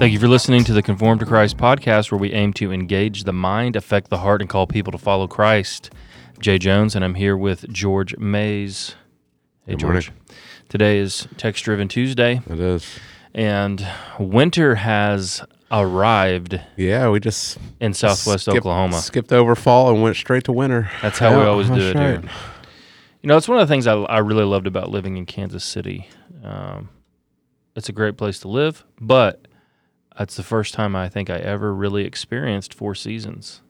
Thank you for listening to the Conformed to Christ podcast, where we aim to engage the mind, affect the heart, and call people to follow Christ. I'm Jay Jones, and I'm here with George Mays. Hey, Good morning. Today is Text Driven Tuesday, It is. and winter has arrived Yeah, we just in southwest skipped- Oklahoma. Skipped over fall and went straight to winter. That's how we always do it right. here. You know, it's one of the things I, I really loved about living in Kansas City. Um, it's a great place to live, but it's the first time I think I ever really experienced four seasons.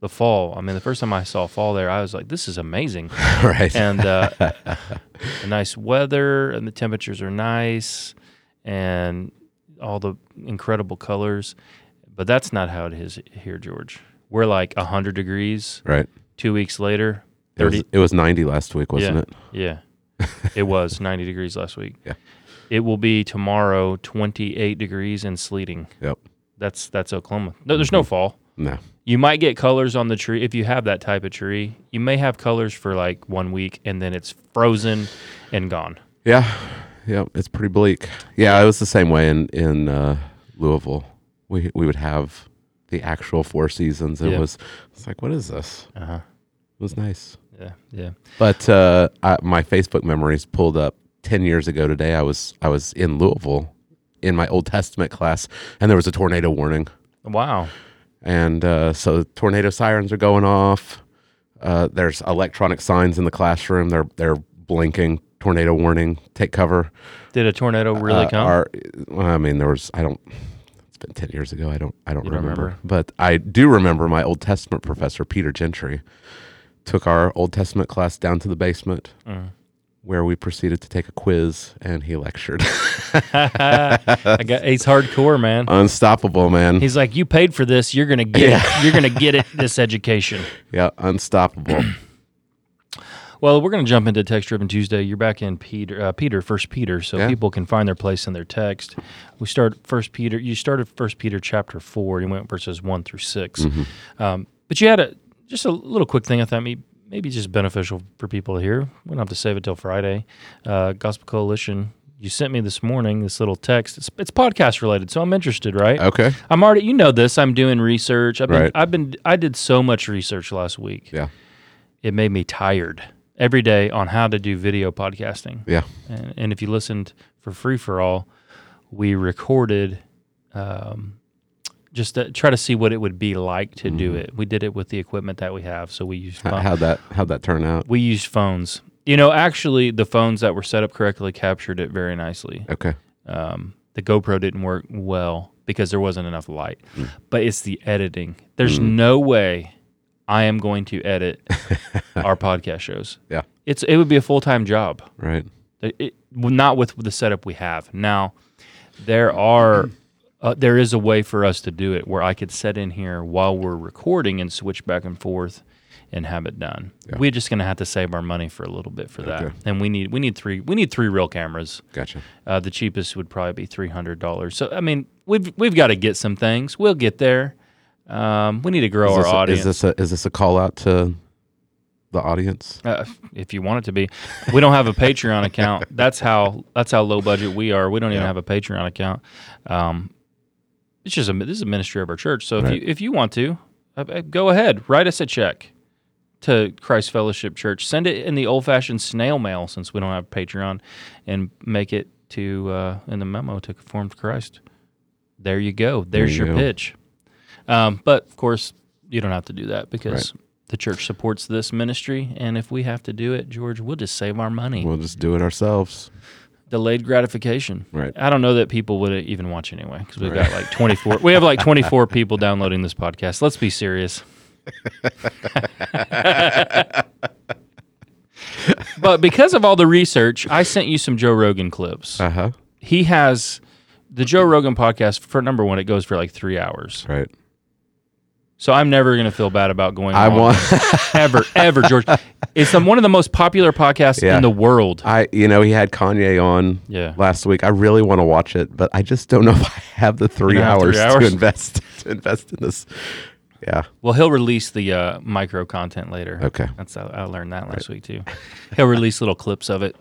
The fall. I mean, the first time I saw fall there, I was like, "This is amazing," right. and uh, the nice weather, and the temperatures are nice, and all the incredible colors. But that's not how it is here, George. We're like hundred degrees. right. Two weeks later, It was, 30 it was 90 last week, wasn't Yeah. it? Yeah. it was 90 degrees last week. Yeah. It will be tomorrow 28 degrees and sleeting. Yep. That's that's Oklahoma. No, there's no fall. No. You might get colors on the tree if you have that type of tree. You may have colors for like one week and then it's frozen and gone. Yeah. Yeah. It's pretty bleak. Yeah, it was the same way in in uh, Louisville. We we would have the actual four seasons. It Yeah. was it's like what is this? Uh-huh. It was nice. Yeah. Yeah. But uh, I, my Facebook memories pulled up ten years ago today. I was I was in Louisville in my Old Testament class, and there was a tornado warning. Wow. and uh, so tornado sirens are going off. Uh, there's electronic signs in the classroom. They're they're blinking. Tornado warning. Take cover. Did a tornado really Uh, come? Our, I mean, there was. I don't. It's been ten years ago. I don't. I don't don't remember. remember? But I do remember my Old Testament professor Peter Gentry took our Old Testament class down to the basement. Mm. Where we proceeded to take a quiz, and he lectured. I got he's hardcore, man. unstoppable, man. He's like, "You paid for this. You're gonna get. Yeah. You're gonna get it. This education." yeah, unstoppable. Well, we're going to jump into Text Driven Tuesday. You're back in Peter, uh, Peter, First Peter, so Yeah. people can find their place in their text. We start First Peter. You started First Peter chapter four. You went verses one through 6 Um, but you had a just a little quick thing I thought maybe maybe just beneficial for people to hear. We don't have to save it till Friday. Uh, Gospel Coalition. You sent me this morning this little text. It's, it's podcast related, so I'm interested, right? okay. I'm already. You know this. I'm doing research. I've been. Right. I've been. I did so much research last week Yeah. it made me tired every day on how to do video podcasting. Yeah. And, and if you listened for free for all, we recorded um, just to try to see what it would be like to do mm-hmm. it. We did it with the equipment that we have, so we used How, how'd that how'd that turn out? we used phones. You know, actually, the phones that were set up correctly captured it very nicely. Okay. Um, the GoPro didn't work well because there wasn't enough light. Mm. But it's the editing. There's mm. no way I am going to edit our podcast shows. Yeah. It's it would be a full time job. Right. It, it- not with the setup we have now. There are uh, there is a way for us to do it where I could set in here while we're recording and switch back and forth and have it done. Yeah. We're just gonna have to save our money for a little bit for that, Okay. and we need we need three we need three real cameras. Gotcha. Uh, the cheapest would probably be three hundred dollars. So I mean, we've we've got to get some things. We'll get there. Um, we need to grow Is our this, a, audience. is this a is this a call out to the audience? uh, if you want it to be, we don't have a Patreon account. That's how that's how low budget we are. We don't even Yeah. have a Patreon account. Um, it's just a this is a ministry of our church. So if Right. you if you want to, uh, uh, go ahead, write us a check to Christ Fellowship Church. Send it in the old fashioned snail mail since we don't have Patreon, and make it to uh, in the memo to conform to Christ. There you go. There's you your go. pitch. Um, but of course, you don't have to do that because the church supports this ministry, and if we have to do it, George, we'll just save our money. We'll just do it ourselves. Delayed gratification. Right. I don't know that people would even watch anyway because we've Right. got like 24. we have like 24 people downloading this podcast. Let's be serious. but because of all the research, I sent you some Joe Rogan clips. Uh huh. he has the Joe Rogan podcast. For number one, it goes for like three hours. Right. So I'm never going to feel bad about going. I want. ever, ever, George. It's one of the most popular podcasts Yeah. in the world. I you know he had Kanye on Yeah. last week. I really want to watch it, but I just don't know if I have the three, don't have three hours? to invest to invest in this Yeah. Well, he'll release the uh, micro content later. Okay. That's I, I learned that last week too. He'll release little clips of it.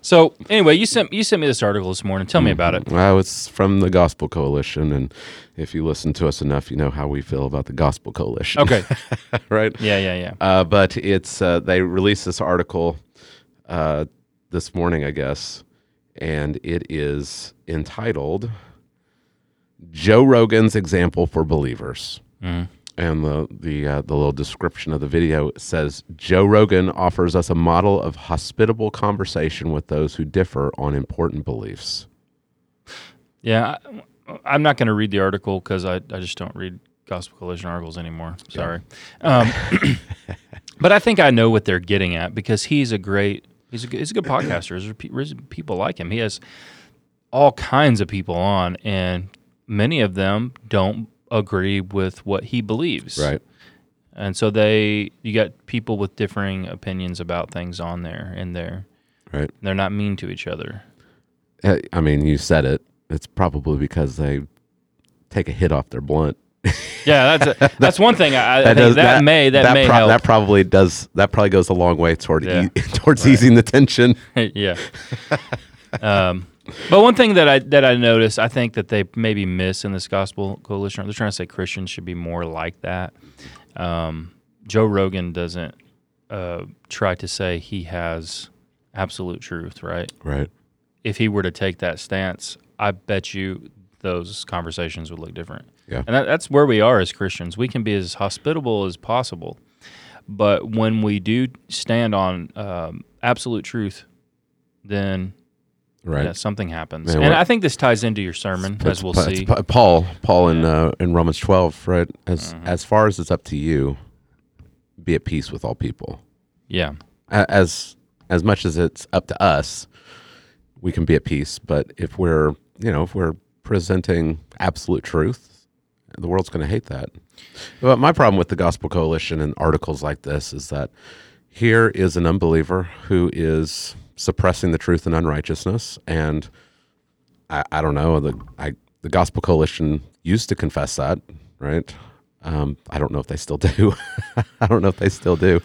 So anyway, you sent you sent me this article this morning. Tell me about it. Well, it's from the Gospel Coalition, and if you listen to us enough, you know how we feel about the Gospel Coalition. Okay. right. Yeah, yeah, yeah. Uh, but it's uh, they released this article uh, this morning, I guess, and it is entitled "Joe Rogan's Example for Believers." And the the uh, the little description of the video says Joe Rogan offers us a model of hospitable conversation with those who differ on important beliefs. Yeah, I, I'm not going to read the article because I, I just don't read Gospel Collision articles anymore. Sorry. Um, but I think I know what they're getting at because he's a great he's a good, he's a good podcaster. There's people like him. He has all kinds of people on, and many of them don't agree with what he believes. Right. And so they you got people with differing opinions about things on there, and they're Right. they're not mean to each other. I mean, you said it. It's probably because they take a hit off their blunt. Yeah, that's a, that's one thing. I, I think does- that, may that, may pro- help. that probably does that probably goes a long way toward Yeah. e- towards easing the tension. yeah. um, but one thing that I that I notice, I think that they maybe miss in this gospel coalition. They're trying to say Christians should be more like that. Um, Joe Rogan doesn't uh, try to say he has absolute truth, right? Right. If he were to take that stance, I bet you those conversations would look different. Yeah. And that, that's where we are as Christians. We can be as hospitable as possible. But when we do stand on um, absolute truth, then Right. yeah, something happens. Man, and I think this ties into your sermon, as we'll see. Pa- Paul, Paul in uh, in Romans twelve, right? As Mm-hmm. as far as it's up to you, be at peace with all people. yeah. As as much as it's up to us, we can be at peace. But if we're you know if we're presenting absolute truth, the world's going to hate that. But my problem with the Gospel Coalition and articles like this is that here is an unbeliever who is suppressing the truth and unrighteousness and I, I don't know the I, the Gospel Coalition used to confess that, right? Um, I don't know if they still do. I don't know if they still do.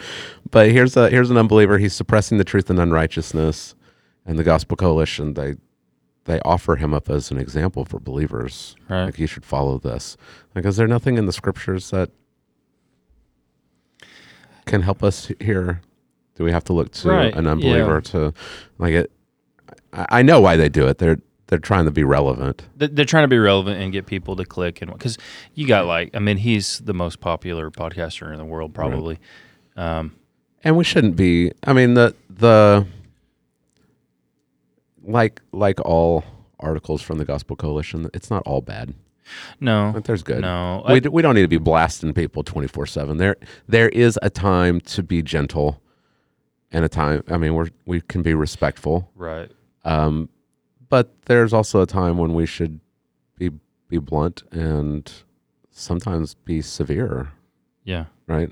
But here's a here's an unbeliever. He's suppressing the truth and unrighteousness, and the Gospel Coalition they they offer him up as an example for believers. Right. Like you should follow this. Like, is there nothing in the scriptures that can help us here? Do we have to look to Right, an yeah. unbeliever to like it? I know why they do it. They're they're trying to be relevant. They're trying to be relevant and get people to click. And because you got like, I mean, he's the most popular podcaster in the world, probably. Um, and we shouldn't be i mean the the like like all articles from the gospel coalition it's not all bad no, like there's good no. we, I- we don't need to be blasting people 24-7 there there is a time to be gentle and a time i mean we're we can be respectful right. um but there's also a time when we should be be blunt and sometimes be severe Yeah. right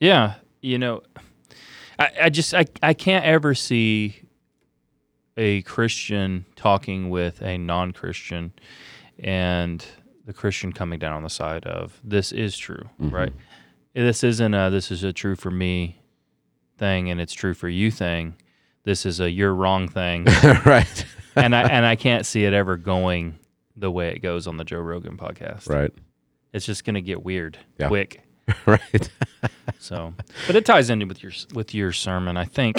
Yeah, you know, I, I just I, I can't ever see a Christian talking with a non-Christian and the Christian coming down on the side of this is true, right? This isn't a this is a true for me thing and it's true for you thing. This is a you're wrong thing. right and I and I can't see it ever going the way it goes on the Joe Rogan podcast. right It's just going to get weird Yeah. quick. right So, but it ties in with your with your sermon, I think.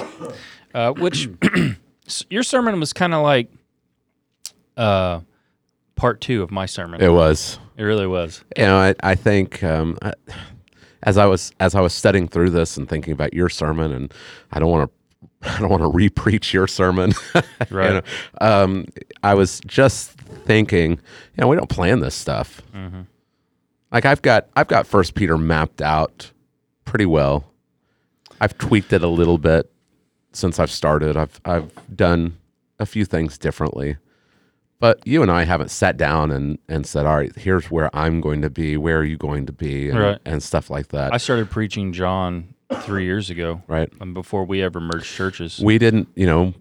Uh, which your sermon was kind of like uh, part two of my sermon. it was It really was. you know, I, I think um, I, as I was as I was studying through this and thinking about your sermon, and I don't want to I don't want to re-preach your sermon. you Right. know, um, I was just thinking, you know, we don't plan this stuff. Like I've got I've got First Peter mapped out pretty well. I've tweaked it a little bit since I've started. I've I've done a few things differently. But you and I haven't sat down and, and said, all right, here's where I'm going to be. Where are you going to be? And, Right. and stuff like that. I started preaching John three years ago, right. um, before we ever merged churches. We didn't, you know,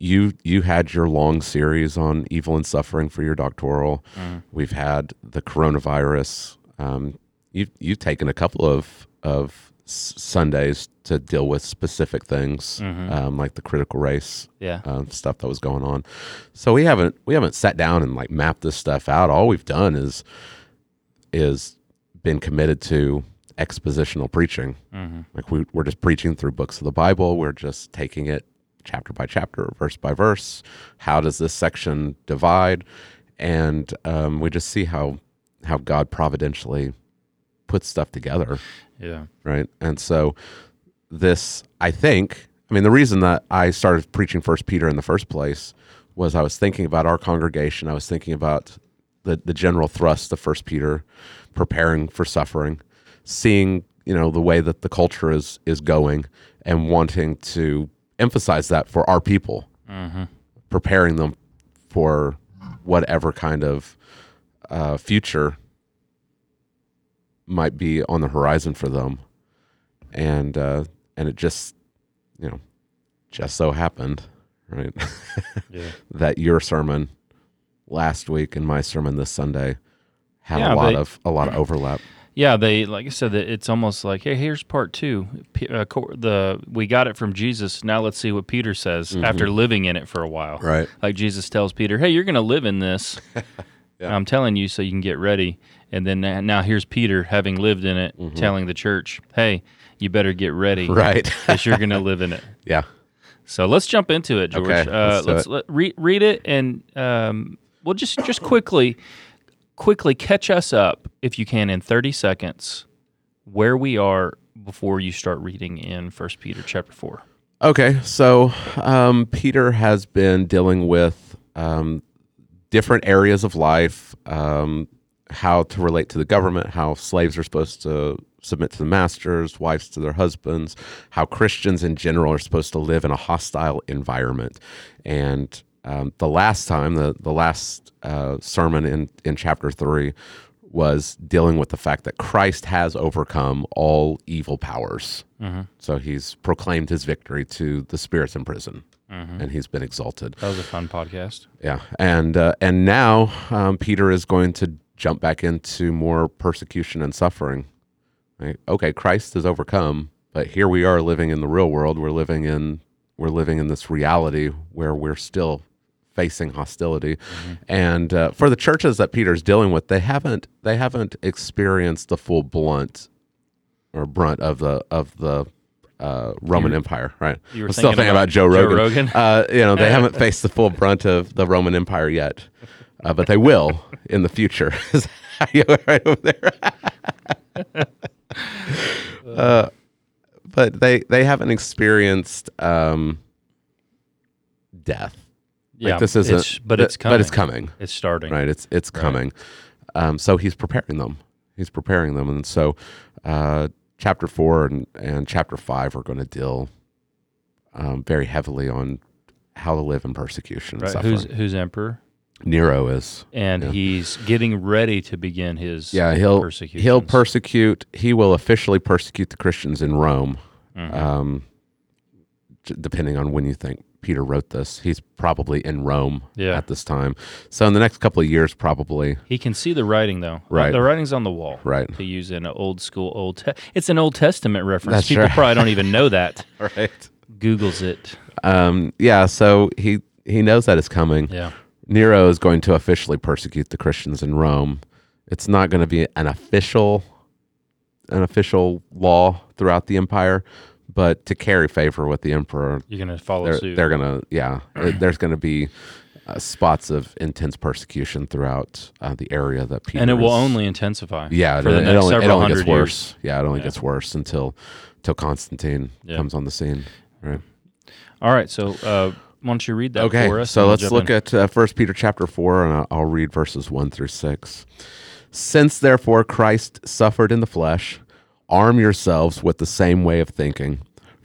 you you had your long series on evil and suffering for your doctoral. Mm. We've had the coronavirus. Um, you've you've taken a couple of of s- Sundays to deal with specific things, Mhm. um, like the critical race Yeah. um, stuff that was going on. So we haven't we haven't sat down and like mapped this stuff out. All we've done is is been committed to expositional preaching. hmm Like we, we're just preaching through books of the Bible. We're just taking it chapter by chapter, verse by verse. How does this section divide? And um, we just see how how God providentially puts stuff together Yeah. right? And so this, I think, I mean, the reason that I started preaching First Peter in the first place was I was thinking about our congregation. I was thinking about the the general thrust of First Peter, preparing for suffering, seeing you know the way that the culture is is going, and wanting to emphasize that for our people, hmm preparing them for whatever kind of uh, future might be on the horizon for them, and uh, and it just you know just so happened, right, Yeah. that your sermon last week and my sermon this Sunday had Yeah, a lot of a lot of overlap. Yeah, they like I said that it's almost like, hey, here's part two. Uh, the we got it from Jesus. Now let's see what Peter says after living in it for a while. Right. Like Jesus tells Peter, hey, you're going to live in this. Yeah. I'm telling you so you can get ready. And then now here's Peter having lived in it, telling the church, hey, you better get ready, Right. Because you're going to live in it. Yeah. So let's jump into it, George. Okay, uh, let's let's it. let, re- read it, and um, we'll just just quickly, quickly catch us up if you can in thirty seconds, where we are before you start reading in First Peter chapter four. Okay, so um, Peter has been dealing with um, different areas of life, um, how to relate to the government, how slaves are supposed to submit to the masters, wives to their husbands, how Christians in general are supposed to live in a hostile environment. And um, the last time, the, the last uh, sermon in, in chapter three was dealing with the fact that Christ has overcome all evil powers. So he's proclaimed his victory to the spirits in prison, and he's been exalted. That was a fun podcast. Yeah, and uh, and now um, Peter is going to jump back into more persecution and suffering. Right? Okay, Christ has overcome, but here we are living in the real world. We're living in we're living in this reality where we're still facing hostility, and uh, for the churches that Peter's dealing with, they haven't they haven't experienced the full blunt or brunt of the of the uh, Roman Empire, right? you were I'm still thinking about, about Joe Joe Rogan. Rogan? Uh, you know, they haven't faced the full brunt of the Roman Empire yet, uh, but they will in the future. Is that you right over there? uh, but they they haven't experienced um, death. Yeah, like this isn't, it's- but it's coming. But it's coming It's starting. right? It's it's coming. Um, so he's preparing them. He's preparing them, and so uh, chapter four and, and chapter five are going to deal um, very heavily on how to live in persecution. And Right. Who's who's emperor? Nero is? And Yeah. he's getting ready to begin his Yeah, he'll he'll persecute. He will officially persecute the Christians in Rome. Mhm. Um, depending on when you think Peter wrote this, he's probably in Rome Yeah. at this time. So in the next couple of years, probably He can see the writing though. Right. The writing's on the wall. right. To use an old school old te- it's an Old Testament reference. That's People right. probably don't even know that. Right. Google's it. Um, yeah, so he he knows that it's coming. Yeah. Nero is going to officially persecute the Christians in Rome. It's not going to be an official an official law throughout the empire, but to carry favor with the emperor, You're gonna follow they're, suit. they're going to yeah, uh, there's going to be uh, spots of intense persecution throughout uh, the area that Peter and it will is- only intensify. yeah, for it, the it next only, it several only gets hundred worse. years. Yeah, it only Yeah. gets worse until until Constantine Yeah. comes on the scene. Right. All right, so uh, why don't you read that okay, for us? so and we'll let's look in. at uh, First Peter chapter four, and I'll, I'll read verses one through six. Since therefore Christ suffered in the flesh, arm yourselves with the same way of thinking.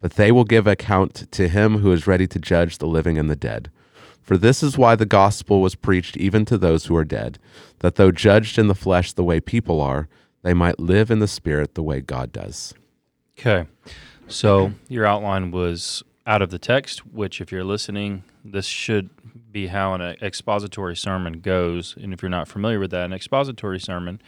But they will give account to him who is ready to judge the living and the dead. For this is why the gospel was preached even to those who are dead, that though judged in the flesh the way people are, they might live in the spirit the way God does. Okay. So your outline was out of the text, which, if you're listening, this should be how an expository sermon goes. And if you're not familiar with that, an expository sermon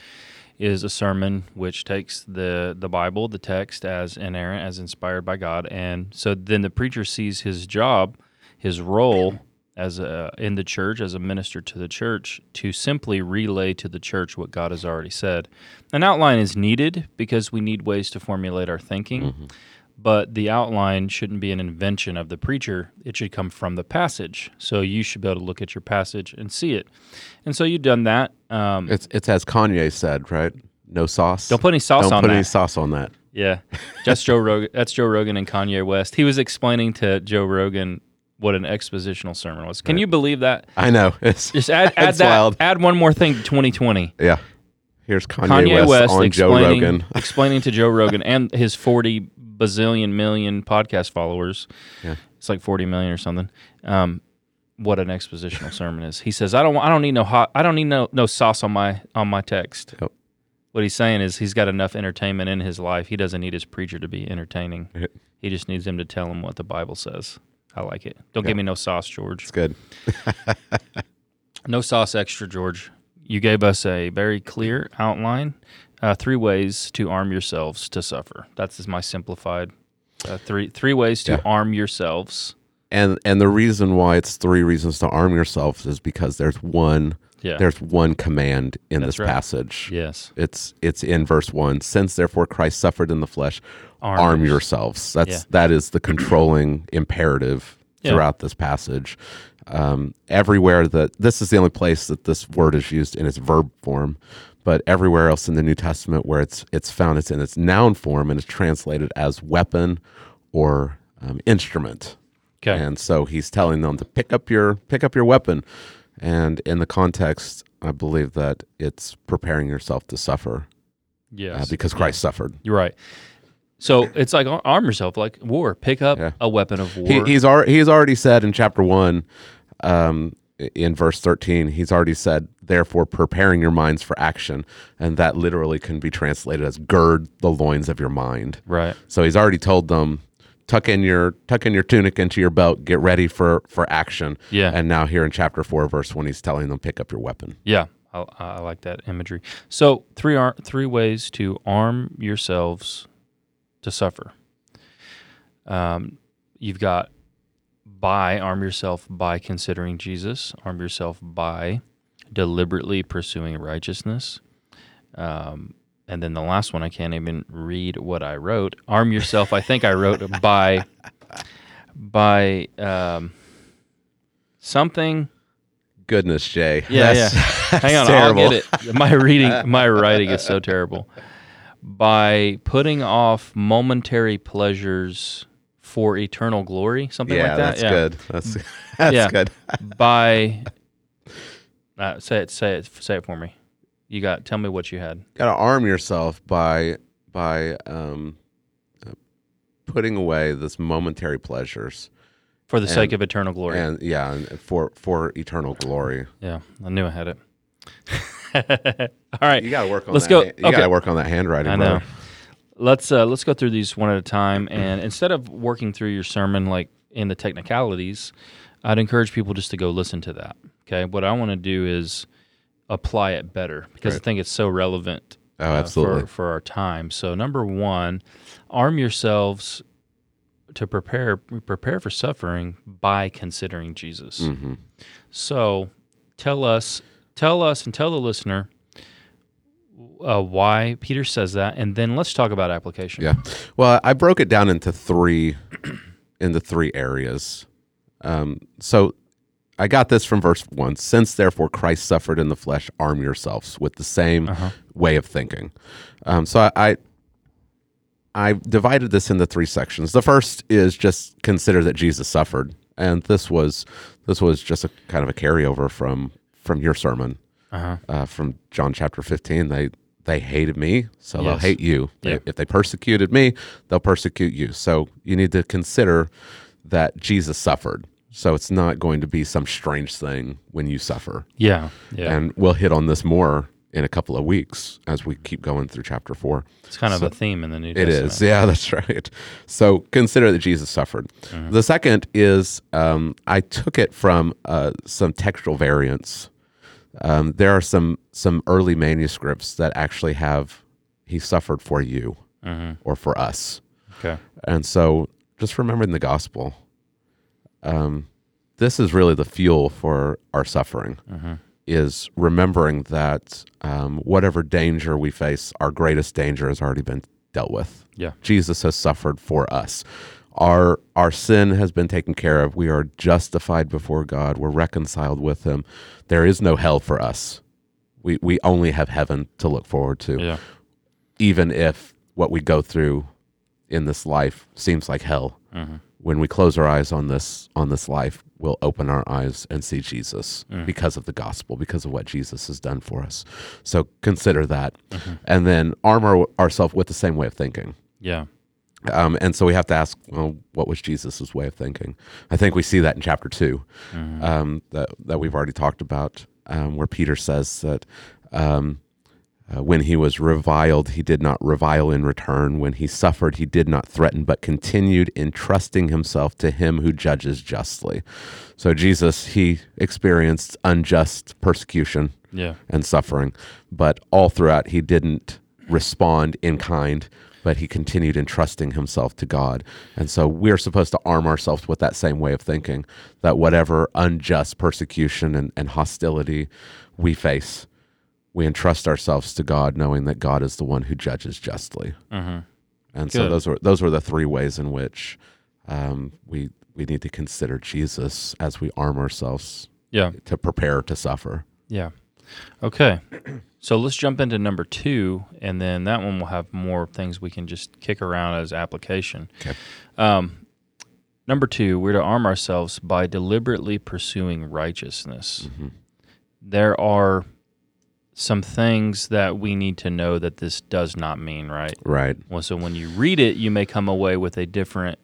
is a sermon which takes the the Bible, the text, as inerrant, as inspired by God, and so then the preacher sees his job, his role as a in the church as a minister to the church to simply relay to the church what God has already said. An outline is needed because we need ways to formulate our thinking. Mm-hmm but the outline shouldn't be an invention of the preacher. It should come from the passage. So you should be able to look at your passage and see it. And so you've done that. Um, it's it's as Kanye said, right? No sauce. Don't put any sauce Don't on put that. any sauce on that. Yeah, that's Joe Rogan. That's Joe Rogan and Kanye West. He was explaining to Joe Rogan what an expositional sermon was. Can right. you believe that? I know. It's, Just add add that. Wild. Add one more thing to 2020. Yeah. Here's Kanye, Kanye West, West on Joe Rogan. explaining to Joe Rogan and his 40 bazillion million podcast followers. Yeah. It's like 40 million or something. Um, what an expositional sermon is. He says, "I don't, I don't need no hot, I don't need no, no sauce on my, on my text." Yep. What he's saying is he's got enough entertainment in his life. He doesn't need his preacher to be entertaining. He just needs him to tell him what the Bible says. I like it. Don't give me no sauce, George. It's good. no sauce extra, George. You gave us a very clear outline uh, three ways to arm yourselves to suffer. That's my simplified uh, three three ways to yeah. arm yourselves. And and the reason why it's three reasons to arm yourselves is because there's one yeah. there's one command in That's this right. passage. Yes. It's it's in verse 1. Since therefore Christ suffered in the flesh, arm, arm yourselves. That's yeah. that is the controlling imperative throughout this passage. Um, everywhere that this is the only place that this word is used in its verb form but everywhere else in the New Testament where it's it's found, it's in its noun form and it's translated as weapon or um, instrument. Okay. And so he's telling them to pick up your pick up your weapon, and in the context, I believe that it's preparing yourself to suffer. Yes, uh, because Christ suffered. You're right. So it's like arm yourself, like war. Pick up yeah. a weapon of war. He, he's already he's already said in chapter one, um, in verse 13, he's already said, therefore, preparing your minds for action. And that literally can be translated as gird the loins of your mind. Right. So he's already told them, tuck in your tuck in your tunic into your belt, get ready for for action. Yeah. And now here in chapter four, verse one, he's telling them pick up your weapon. Yeah. I, I like that imagery. So three ar- three ways to arm yourselves to suffer. Um, you've got by arm yourself by considering Jesus, arm yourself by deliberately pursuing righteousness. Um, and then the last one, I can't even read what I wrote. Arm yourself. I think I wrote by by um, something. Goodness, Jay. Yeah, that's, yeah. Hang on, terrible. I'll get it. My reading, my writing is so terrible. By putting off momentary pleasures for eternal glory, something yeah, like that. That's yeah, good. That's that's yeah. good. By uh, say it, say it, say it for me. You got. Tell me what you had. Got to arm yourself by by um, uh, putting away this momentary pleasures for the and, sake of eternal glory. And yeah, and for for eternal glory. Yeah, I knew I had it. All right, you got to work on. Let's that. go. You okay. got to work on that handwriting. I know. Brother let's uh, let's go through these one at a time. And instead of working through your sermon like in the technicalities, I'd encourage people just to go listen to that. Okay, what I want to do is apply it better because right. I think it's so relevant. Oh, absolutely uh, for, for our time. So number one, arm yourselves to prepare prepare for suffering by considering Jesus. Mm-hmm. So tell us, tell us, and tell the listener uh, why Peter says that, and then let's talk about application. Yeah. Well, I broke it down into three into three areas. Um, so I got this from verse one. Since therefore Christ suffered in the flesh, arm yourselves with the same uh-huh. way of thinking. Um, so I, I I divided this into three sections. The first is just consider that Jesus suffered, and this was this was just a kind of a carryover from from your sermon. Uh-huh. uh, from John chapter 15. They they hated me, so they'll hate you. Yeah. If they persecuted me, they'll persecute you. So you need to consider that Jesus suffered. So it's not going to be some strange thing when you suffer. Yeah. Yeah. And we'll hit on this more in a couple of weeks as we keep going through chapter four. it's kind of a theme in the New It Testament. is. Yeah, that's right. So consider that Jesus suffered. The second is um, I took it from uh, some textual variants. Um, there are some some early manuscripts that actually have he suffered for you Mhm. or for us. Okay. And so just remembering the gospel. Um, this is really the fuel for our suffering Mhm. is remembering that um, whatever danger we face, our greatest danger has already been dealt with. Yeah. Jesus has suffered for us. Our our sin has been taken care of. We are justified before God. We're reconciled with Him. There is no hell for us. We we only have heaven to look forward to. Yeah. Even if what we go through in this life seems like hell, Mhm. when we close our eyes on this on this life, we'll open our eyes and see Jesus because of the gospel, because of what Jesus has done for us. So consider that, and then armor ourselves with the same way of thinking. Yeah. Um, and so we have to ask, well, what was Jesus' way of thinking? I think we see that in chapter 2 um, that that we've already talked about, um, where Peter says that. Um, uh, when he was reviled, he did not revile in return. When he suffered, he did not threaten, but continued entrusting himself to him who judges justly. So, Jesus, he experienced unjust persecution Yeah. and suffering, but all throughout, he didn't respond in kind, but he continued entrusting himself to God. And so, we're supposed to arm ourselves with that same way of thinking that whatever unjust persecution and, and hostility we face, we entrust ourselves to God, knowing that God is the one who judges justly. hmm And so those were those were the three ways in which um, we we need to consider Jesus as we arm ourselves Yeah. to prepare to suffer. Yeah. Okay. So let's jump into number two, and then that one will have more things we can just kick around as application. Okay. Um, number two, we're to arm ourselves by deliberately pursuing righteousness. There are some things that we need to know that this does not mean, right? Right. Well, so when you read it, you may come away with a different.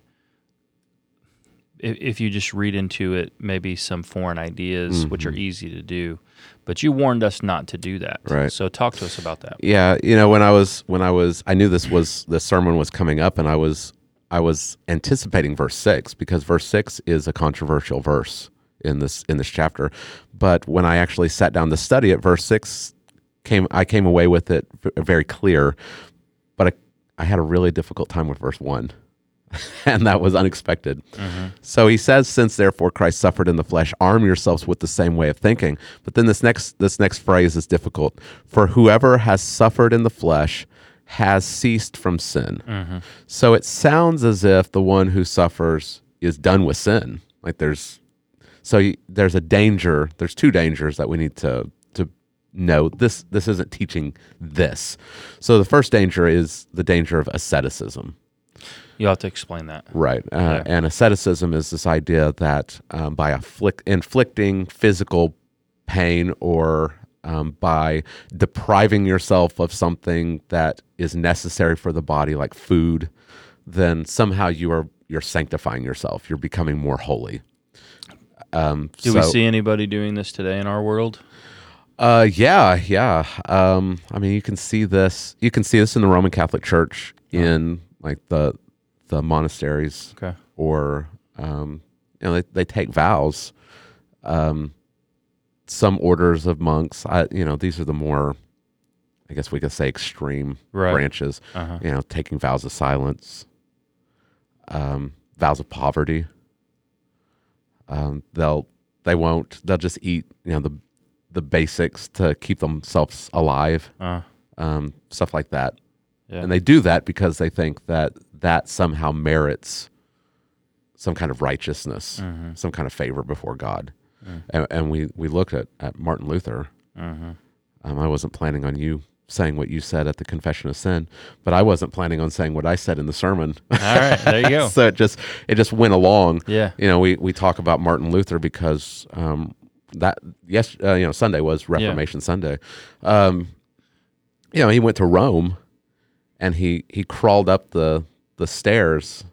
If, if you just read into it, maybe some foreign ideas, which are easy to do, but you warned us not to do that. Right. So talk to us about that. Yeah, you know, when I was when I was I knew this was the sermon was coming up and I was I was anticipating verse 6 because verse 6 is a controversial verse in this in this chapter. But when I actually sat down to study it, verse 6 came I came away with it very clear, but I, I had a really difficult time with verse 1. and that was unexpected. So he says, "Since therefore Christ suffered in the flesh, arm yourselves with the same way of thinking." But then this next this next phrase is difficult. For whoever has suffered in the flesh has ceased from sin. Mm-hmm. So it sounds as if the one who suffers is done with sin. Like there's so there's a danger. There's two dangers that we need to to know. This this isn't teaching this. So the first danger is the danger of asceticism. You'll have to explain that. Right. Uh, Yeah. And asceticism is this idea that um, by afflict- inflicting physical pain or um, by depriving yourself of something that is necessary for the body, like food, then somehow you are you're sanctifying yourself. You're becoming more holy. Um, Do we see anybody doing this today in our world? uh, yeah, yeah. Um, I mean, you can see this. You can see this in the Roman Catholic Church in like the the monasteries Okay. or um, you know they, they take vows. Um, some orders of monks, I, you know, these are the more, I guess we could say, extreme Right. branches. Uh-huh. You know, taking vows of silence, um, vows of poverty. Um, they'll they won't they'll just eat you know the the basics to keep themselves alive, Uh, um, stuff like that. yeah. And they do that because they think that that somehow merits some kind of righteousness, Mm-hmm. some kind of favor before God. Mm. And, and we, we looked at, at Martin Luther. Mhm. Um, I wasn't planning on you saying what you said at the confession of sin, but I wasn't planning on saying what I said in the sermon. All right. There you go. so it just it just went along. Yeah. You know, we, we talk about Martin Luther because um, that yes, uh, you know, Sunday was Reformation Sunday. Um, you know, he went to Rome, and he he crawled up the the stairs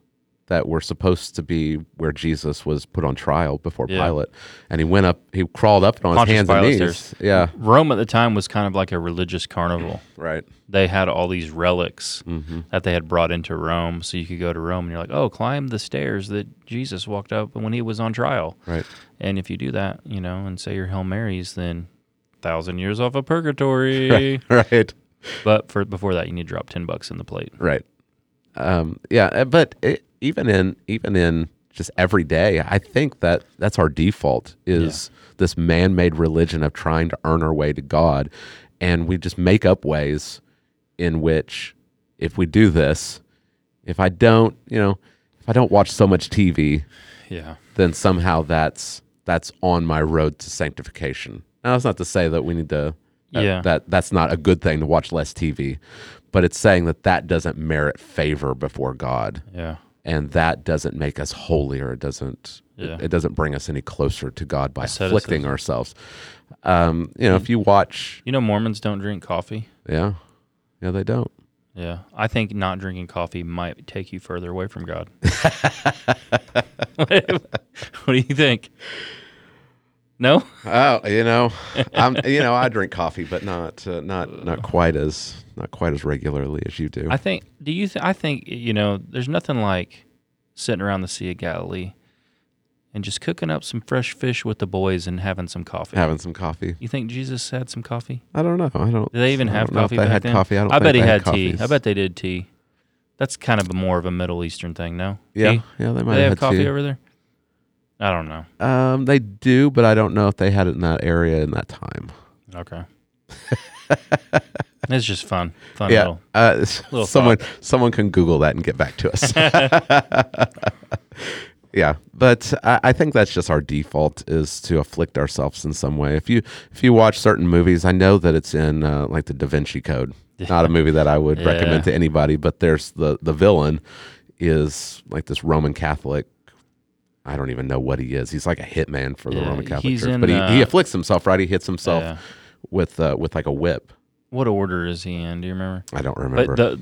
that were supposed to be where Jesus was put on trial before Yeah. Pilate, and he went up. He crawled up on Pontius his hands and knees. stairs. Yeah, Rome at the time was kind of like a religious carnival. right. They had all these relics Mm-hmm. that they had brought into Rome, so you could go to Rome and you're like, oh, climb the stairs that Jesus walked up when he was on trial. Right. And if you do that, you know, and say your Hail Marys, then thousand years off of purgatory. Right. but for before that, you need to drop ten bucks in the plate. Right. Um, yeah, uh, but it, even in even in just every day, I think that that's our default is this man-made religion of trying to earn our way to God, and we just make up ways in which, if we do this, if I don't, you know, if I don't watch so much TV, Yeah. then somehow that's that's on my road to sanctification. Now, that's not to say that we need to. that- Yeah. That that's not a good thing to watch less TV, but it's saying that that doesn't merit favor before God, Yeah. and that doesn't make us holier. It doesn't. Yeah. It, it doesn't bring us any closer to God by afflicting ourselves. Um, you know, if you watch, You know, Mormons don't drink coffee. yeah, yeah, they don't. Yeah, I think not drinking coffee might take you further away from God. what do you think? No, Oh, you know, I'm you know I drink coffee, but not uh, not not quite as not quite as regularly as you do. I think. Do you? Th- I think you know. There's nothing like sitting around the Sea of Galilee and just cooking up some fresh fish with the boys and having some coffee. Having some coffee. You think Jesus had some coffee? I don't know. I don't. Did they even I have don't know if coffee they back had then? coffee. I don't. I bet he had tea. coffees. I bet they did tea. That's kind of a more of a Middle Eastern thing, no? Yeah, Tea? yeah, they Do might they have had coffee tea. over there? I don't know. Um, they do, but I don't know if they had it in that area in that time. Okay. it's just fun. Fun yeah, little. uh, little someone someone can Google that and get back to us. yeah, but I, I think that's just our default is to afflict ourselves in some way. If you if you watch certain movies, I know that it's in uh, like the Da Vinci Code. Not a movie that I would Yeah. recommend to anybody, but there's the the villain is like this Roman Catholic. I don't even know what he is. He's like a hitman for the Yeah, Roman Catholic Church, but he, he uh, afflicts himself. Right, he hits himself Yeah. with uh, with like a whip. What order is he in? Do you remember? I don't remember. But the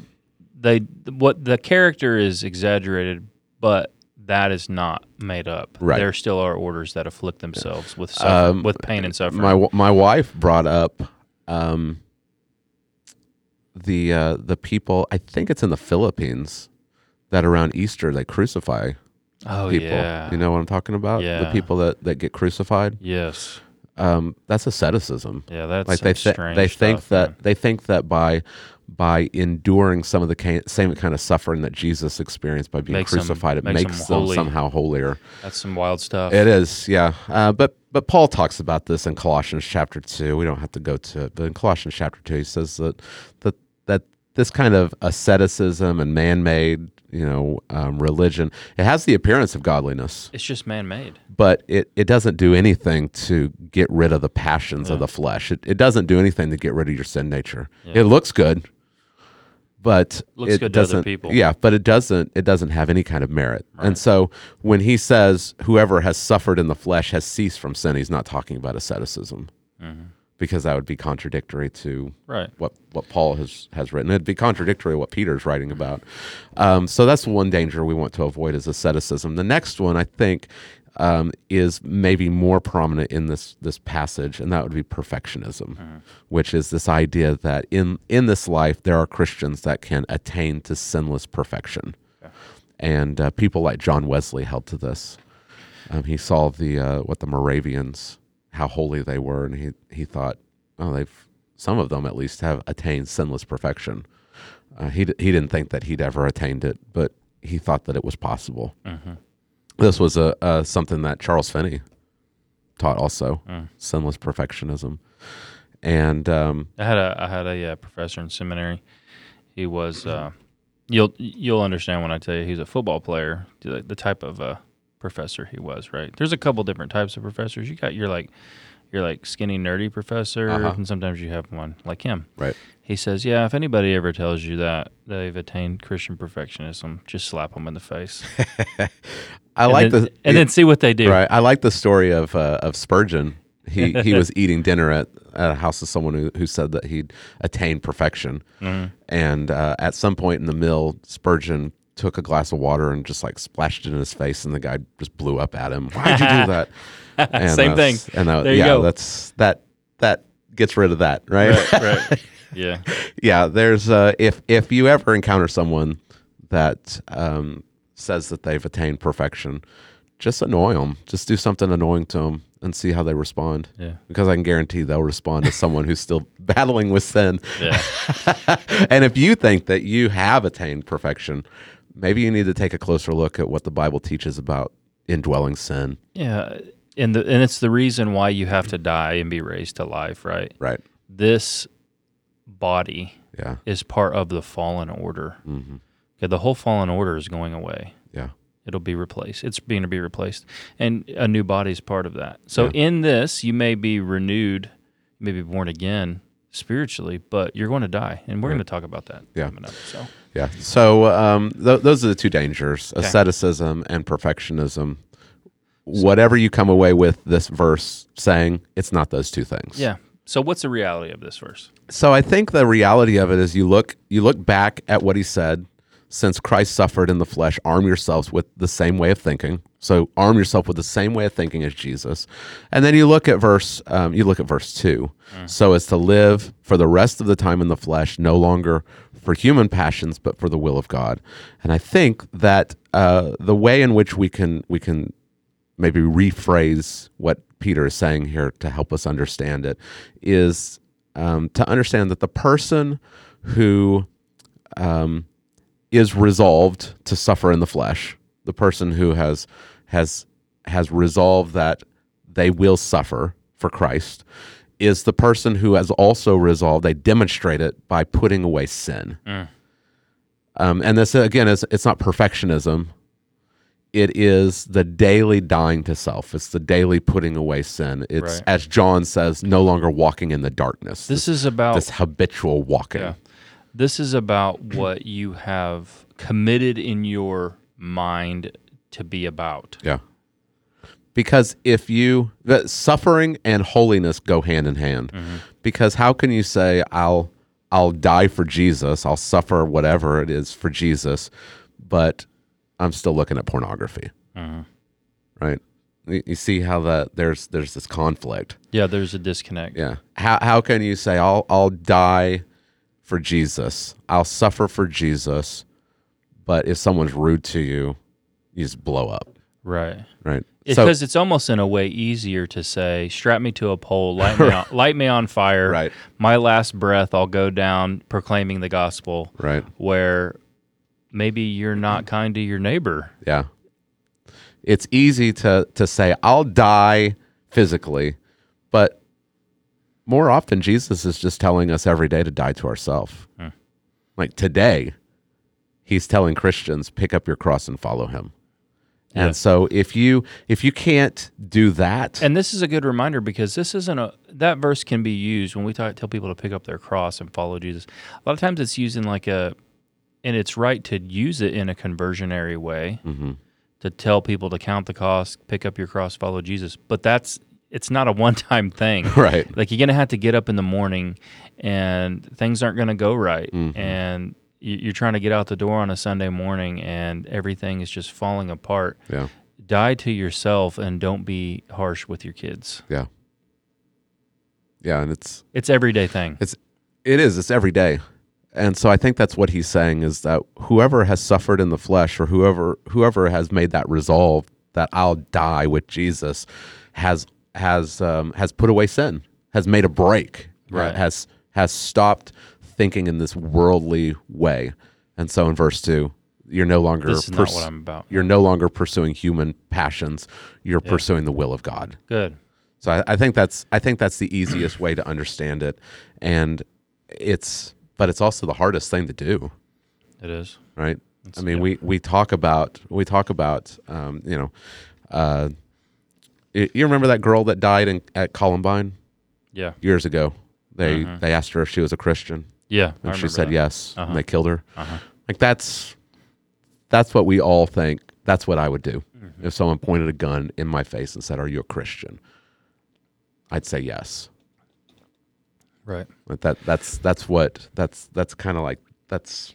they what the character is exaggerated, but that is not made up. Right. There still are orders that afflict themselves with suffer, Um, with pain and suffering. my my wife brought up um, the uh, the people. I think it's in the Philippines that around Easter they crucify oh people. yeah. You know what I'm talking about? Yeah. The people that, that get crucified. yes. Um, that's asceticism. Yeah. That's like they th- strange they think stuff, that man. they think that by by enduring some of the ca- same kind of suffering that Jesus experienced by being Makes them- crucified, it makes them makes them holy. somehow holier. that's some wild stuff. It is, yeah. Uh, but but Paul talks about this in Colossians chapter two. We don't have to go to it, but in Colossians chapter two, he says that that that this kind of asceticism and man-made, you know, um, religion, it has the appearance of godliness, It's just man made. but it, it doesn't do anything to get rid of the passions of the flesh. It, it doesn't do anything to get rid of your sin nature. It looks good, but Looks it good to other doesn't. people. Yeah, but it doesn't. It doesn't have any kind of merit. And so when he says, "Whoever has suffered in the flesh has ceased from sin," he's not talking about asceticism, because that would be contradictory to Right. what what Paul has has written. It'd be contradictory to what Peter's writing about. Um, so that's one danger we want to avoid is asceticism. The next one, I think, um, is maybe more prominent in this this passage, and that would be perfectionism, which is this idea that in in this life there are Christians that can attain to sinless perfection, and uh, people like John Wesley held to this. Um, he saw the uh, what the Moravians how holy they were, and he he thought, oh, they've some of them at least have attained sinless perfection. Uh, he d- he didn't think that he'd ever attained it, but he thought that it was possible. This was a, a something that Charles Finney taught also, sinless perfectionism, and um, I had a I had a uh, professor in seminary. He was uh, you'll you'll understand when I tell you he's a football player. The, the type of uh, professor he was. Right. There's a couple different types of professors. You got your like your like skinny nerdy professor, Uh-huh. and sometimes you have one like him. right, He says, "Yeah, if anybody ever tells you that they've attained Christian perfectionism, just slap them in the face, I and like then, the and then see what they do." right. I like the story of uh, of Spurgeon he he was eating dinner at, at a house of someone who, who said that he'd attained perfection, and uh, at some point in the meal, Spurgeon took a glass of water and just like splashed it in his face, and the guy just blew up at him. Why did you do that? And Same thing. And that, There you yeah, go. that's that that gets rid of that, right? right, right. Yeah. yeah, there's uh, if if you ever encounter someone that um, says that they've attained perfection, just annoy them. Just do something annoying to them and see how they respond. Yeah. Because I can guarantee they'll respond to someone who's still battling with sin. Yeah. and if you think that you have attained perfection, maybe you need to take a closer look at what the Bible teaches about indwelling sin. Yeah. And the and it's the reason why you have to die and be raised to life, right? Right. This body Yeah. is part of the fallen order. hmm Okay, the whole fallen order is going away. Yeah. It'll be replaced. It's being to be replaced, and a new body is part of that. So Yeah. in this, you may be renewed, you may be born again spiritually, but you're going to die, and we're going to talk about that. Yeah. coming up, so Yeah. So um, th- those are the two dangers: Okay. asceticism and perfectionism. Whatever you come away with this verse saying, it's not those two things. yeah. So what's the reality of this verse? So I think the reality of it is you look you look back at what he said. Since Christ suffered in the flesh, arm yourselves with the same way of thinking. So arm yourself with the same way of thinking as Jesus, and then you look at verse um, you look at verse two. So as to live for the rest of the time in the flesh, no longer for human passions, but for the will of God. And I think that uh, the way in which we can we can maybe rephrase what Peter is saying here to help us understand it is um, to understand that the person who um, is resolved to suffer in the flesh, the person who has has has resolved that they will suffer for Christ, is the person who has also resolved. They demonstrate it by putting away sin. Um, and this again is it's not perfectionism it is the daily dying to self. It's the daily putting away sin. It's Right. as John says, no longer walking in the darkness. This is about this habitual walking. Yeah. This is about what you have committed in your mind to be about. Yeah. Because if you the suffering and holiness go hand in hand. Mm-hmm. Because how can you say I'll I'll die for Jesus, I'll suffer whatever it is for Jesus, but I'm still looking at pornography. Mm-hmm. Right? You you see how that there's there's this conflict. Yeah, there's a disconnect. Yeah. How how can you say I'll I'll die for Jesus. I'll suffer for Jesus, but if someone's rude to you, you just blow up, Right. right? Because it's almost in a way easier to say, strap me to a pole, light me on, light me on fire. Right. My last breath, I'll go down proclaiming the gospel. right. Where maybe you're not mm-hmm. kind to your neighbor. Yeah. It's easy to to say I'll die physically, but more often Jesus is just telling us every day to die to ourselves. Hmm. Like today, he's telling Christians pick up your cross and follow him. Yeah. And so if you if you can't do that, And this is a good reminder because this isn't a that verse can be used when we talk, tell people to pick up their cross and follow Jesus. A lot of times it's used in like a, and it's right to use it in a conversionary way Mhm. to tell people to count the cost, pick up your cross, follow Jesus. But that's it's not a one time thing. right. Like you're gonna have to get up in the morning, and things aren't gonna go right, Mhm. and you're trying to get out the door on a Sunday morning, and everything is just falling apart. Yeah. Die to yourself, and don't be harsh with your kids. Yeah. Yeah, and it's It's everyday thing. It's it is. It's every day. And so I think that's what he's saying is that whoever has suffered in the flesh or whoever whoever has made that resolve that I'll die with Jesus has has um, has put away sin, has made a break, Right. Has has stopped thinking in this worldly way. And so in verse 2, you're no longer This is not what I'm about. you're no longer pursuing human passions, you're pursuing the will of God. Good. So I, I think that's I think that's the easiest way to understand it, and it's but it's also the hardest thing to do, It is. right? I mean, yeah. we we talk about we talk about um, you know, uh, you remember that girl that died in, at Columbine Yeah. years ago? They Mhm. they asked her if she was a Christian, Yeah. And she said that. yes, Uh-huh. and they killed her. Uh-huh. Like that's that's what we all think. That's what I would do Mm-hmm. if someone pointed a gun in my face and said, "Are you a Christian?" I'd say yes. Right. But that that's that's what that's that's kind of like that's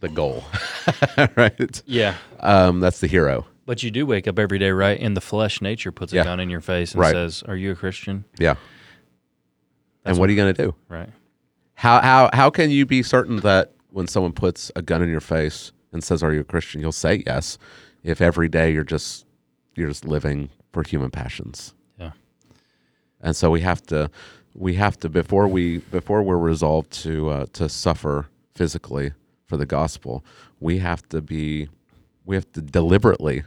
the goal, right? Yeah. Um, that's the hero. But you do wake up every day, right? And the flesh nature puts a Yeah. gun in your face and Right. says, "Are you a Christian?" Yeah. and what are you going to do? Right. How how how can you be certain that when someone puts a gun in your face and says, "Are you a Christian?" you'll say yes, if every day you're just you're just living for human passions. Yeah. And so we have to we have to before we before we're resolved to uh, to suffer physically for the gospel, we have to be we have to deliberately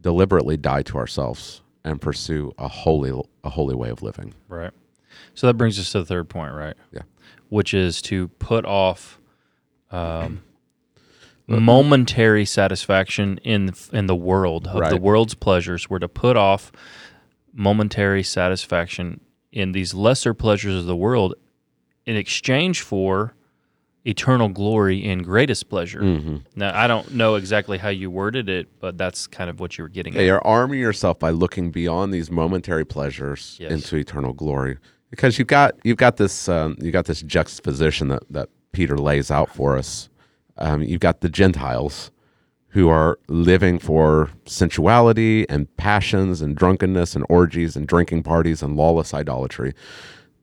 deliberately die to ourselves and pursue a holy a holy way of living. Right. So that brings us to the third point, right? Yeah. Which is to put off um, momentary satisfaction in in the world of the world's pleasures. We're to put off momentary satisfaction in these lesser pleasures of the world in exchange for eternal glory and greatest pleasure. Mm-hmm. Now, I don't know exactly how you worded it, but that's kind of what you were getting Yeah, at. you're arming yourself by looking beyond these momentary pleasures Yes. into eternal glory, because you've got you've got this um, you got this juxtaposition that that Peter lays out for us. Um, you've got the Gentiles who are living for sensuality and passions and drunkenness and orgies and drinking parties and lawless idolatry.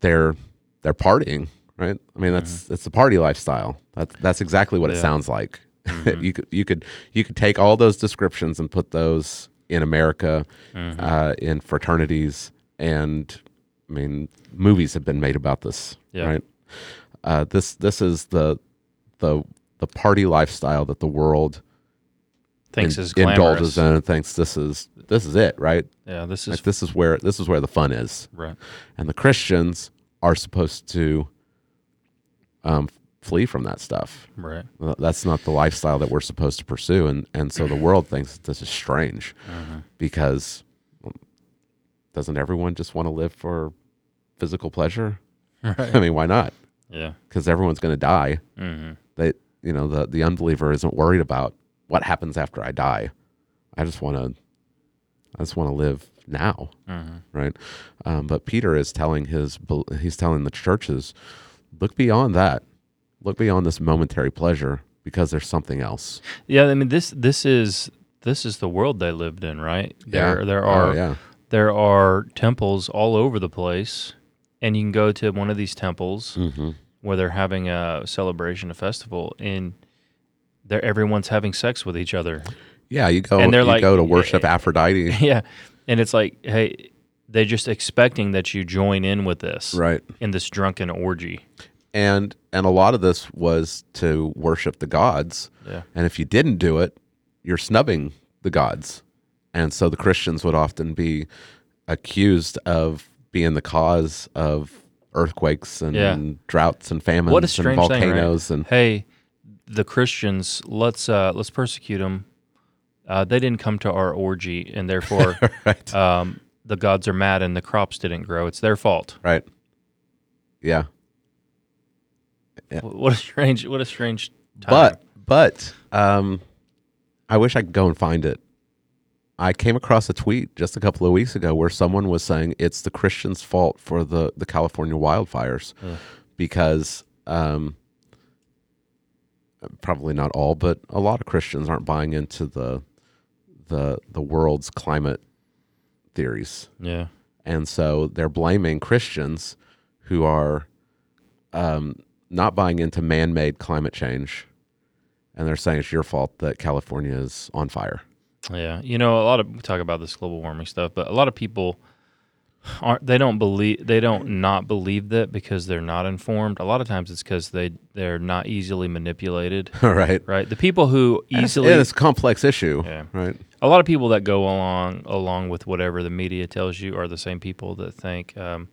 They're they're partying, right? I mean, that's that's the party lifestyle. That's that's exactly what it sounds like. you could you could you could take all those descriptions and put those in America, uh, in fraternities, and I mean, movies have been made about this, Yeah. right? Uh, this this is the the the party lifestyle that the world Thinks in- is glamorous. indulges in and thinks this is this is it, right? Yeah, this is Like this is where this is where the fun is, right. and the Christians are supposed to um, flee from that stuff. Right. That's not the lifestyle that we're supposed to pursue, and and so the world thinks this is strange Mm-hmm. because doesn't everyone just want to live for physical pleasure? Right. I mean, why not? Yeah. Because everyone's going to die. hmm They, you know, the the unbeliever isn't worried about what happens after I die. I just want to, I just want to live now, hmm right? Um, but Peter is telling his, he's telling the churches, look beyond that, look beyond this momentary pleasure because there's something else. Yeah, I mean this this is this is the world they lived in, right? There there Oh, are yeah. There are temples all over the place, and you can go to one of these temples Mm-hmm. where they're having a celebration, a festival, and there everyone's having sex with each other. Yeah, you go And they're you like- go to worship Aphrodite. yeah, and it's like, hey, they're just expecting that you join in with this right. in this drunken orgy. And and a lot of this was to worship the gods. Yeah, And if you didn't do it, you're snubbing the gods. And so the Christians would often be accused of being the cause of earthquakes and Yeah. droughts and famines what a and strange thing, right? volcanoes and hey, the Christians, let's uh, let's persecute them. Uh, they didn't come to our orgy, and therefore right. um, the gods are mad, and the crops didn't grow. It's their fault. right. Yeah. Yeah. What a strange, what a strange time. But but um I wish I could go and find it. I came across a tweet just a couple of weeks ago where someone was saying it's the Christians' fault for the, the California wildfires Ugh. because um, probably not all, but a lot of Christians aren't buying into the the the world's climate theories, yeah, and so they're blaming Christians who are um, not buying into man-made climate change, and they're saying it's your fault that California is on fire. Yeah. You know, a lot of we talk about this global warming stuff, but a lot of people aren't. They don't believe. They don't not believe that because they're not informed. A lot of times, it's because they they're not easily manipulated. right. Right. The people who easily and it's a complex issue, Yeah. right? a lot of people that go along along with whatever the media tells you are the same people that think um,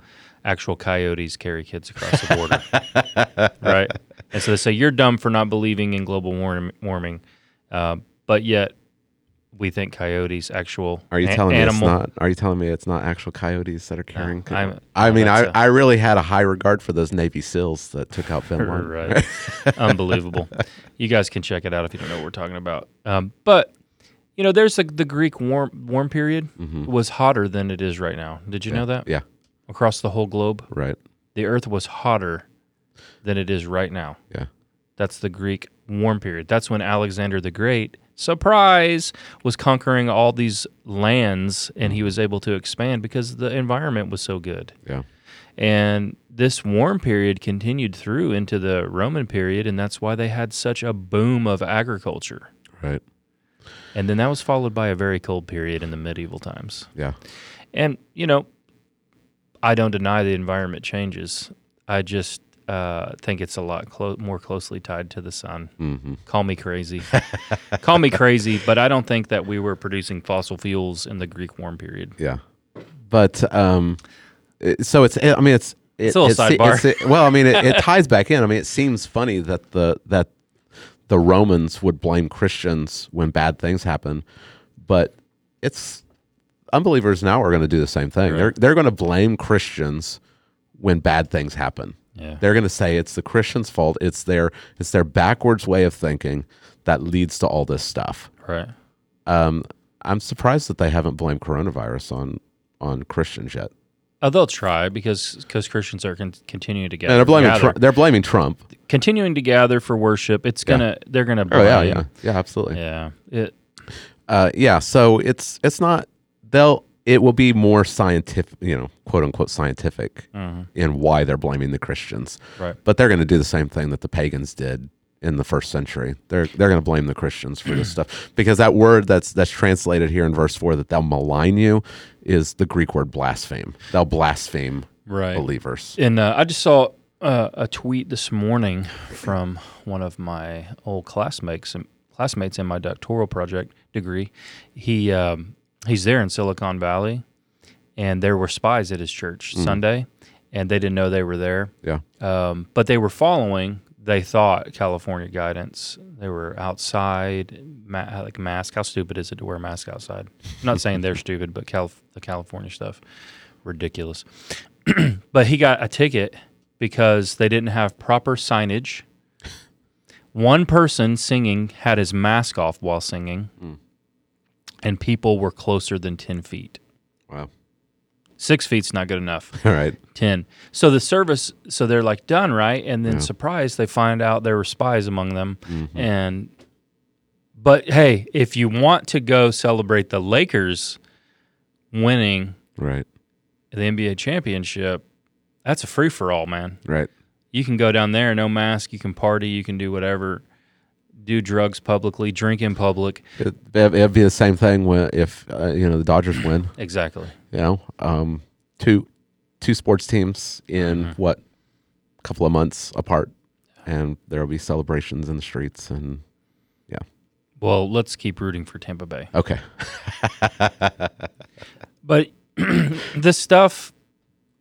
actual coyotes carry kids across the border, right? And so they say you're dumb for not believing in global warm, warming, uh, but yet we think coyotes actual. Are you telling animal, me it's not? Are you telling me it's not actual coyotes that are carrying? co- I'm- I mean, I, a- I really had a high regard for those Navy SEALs that took out Bin Laden. right? Unbelievable. You guys can check it out if you don't know what we're talking about. Um, but You know, there's a, the Greek warm warm period Mhm. was hotter than it is right now. Did you know that? Yeah. Across the whole globe, Right. the Earth was hotter than it is right now. Yeah. That's the Greek warm period. That's when Alexander the Great, surprise, was conquering all these lands and he was able to expand because the environment was so good. Yeah. And this warm period continued through into the Roman period, and that's why they had such a boom of agriculture. Right. And then that was followed by a very cold period in the medieval times. Yeah. And, you know, I don't deny the environment changes. I just uh, think it's a lot clo- more closely tied to the sun. hmm Call me crazy. Call me crazy, but I don't think that we were producing fossil fuels in the Greek warm period. Yeah. But um, so it's. I mean, it's. It, It's a little it's- sidebar. it's- well, I mean, it, it ties back in. I mean, it seems funny that the that the Romans would blame Christians when bad things happen, but it's unbelievers now are going to do the same thing. Right. They're they're going to blame Christians when bad things happen. Yeah. They're going to say it's the Christians' fault. It's their it's their backwards way of thinking that leads to all this stuff. Right. Um, I'm surprised that they haven't blamed coronavirus on on Christians yet. Oh, they'll try because because Christians are con- continuing to gather. And they're blaming. Trump. They're blaming Trump. continuing to gather for worship. It's gonna they're gonna Oh yeah, yeah, yeah, absolutely. yeah. It Uh, yeah. So it's it's not they'll it will be more scientific, you know, quote unquote scientific mhm, in why they're blaming the Christians. right. But they're going to do the same thing that the pagans did in the first century. They're they're going to blame the Christians for this stuff because that word that's that's translated here in verse four that they'll malign you is the Greek word blaspheme. They'll blaspheme Right. believers. And uh, I just saw uh, a tweet this morning from one of my old classmates classmates in my doctoral project degree. He um, he's there in Silicon Valley, and there were spies at his church Sunday, and they didn't know they were there. Yeah. Um, but they were following. They thought California guidance. They were outside, ma- like mask. How stupid is it to wear a mask outside? I'm not saying they're stupid, but Calif- the California stuff, ridiculous. but he got a ticket because they didn't have proper signage. One person singing had his mask off while singing, Mm. And people were closer than ten feet. Wow. Six feet's not good enough. All right. 10. So the service, so they're like done, right? And then Yeah. surprised, they find out there were spies among them. Mhm. And, but hey, if you want to go celebrate the Lakers winning Right. the NBA championship, that's a free for all, man. Right. You can go down there, no mask, you can party, you can do whatever, do drugs publicly, drink in public. It, it'd be the same thing when if uh, you know the Dodgers win. Exactly. You know, um, two two sports teams in Mhm. what a couple of months apart, and there will be celebrations in the streets. And yeah. Well, let's keep rooting for Tampa Bay. okay, But this stuff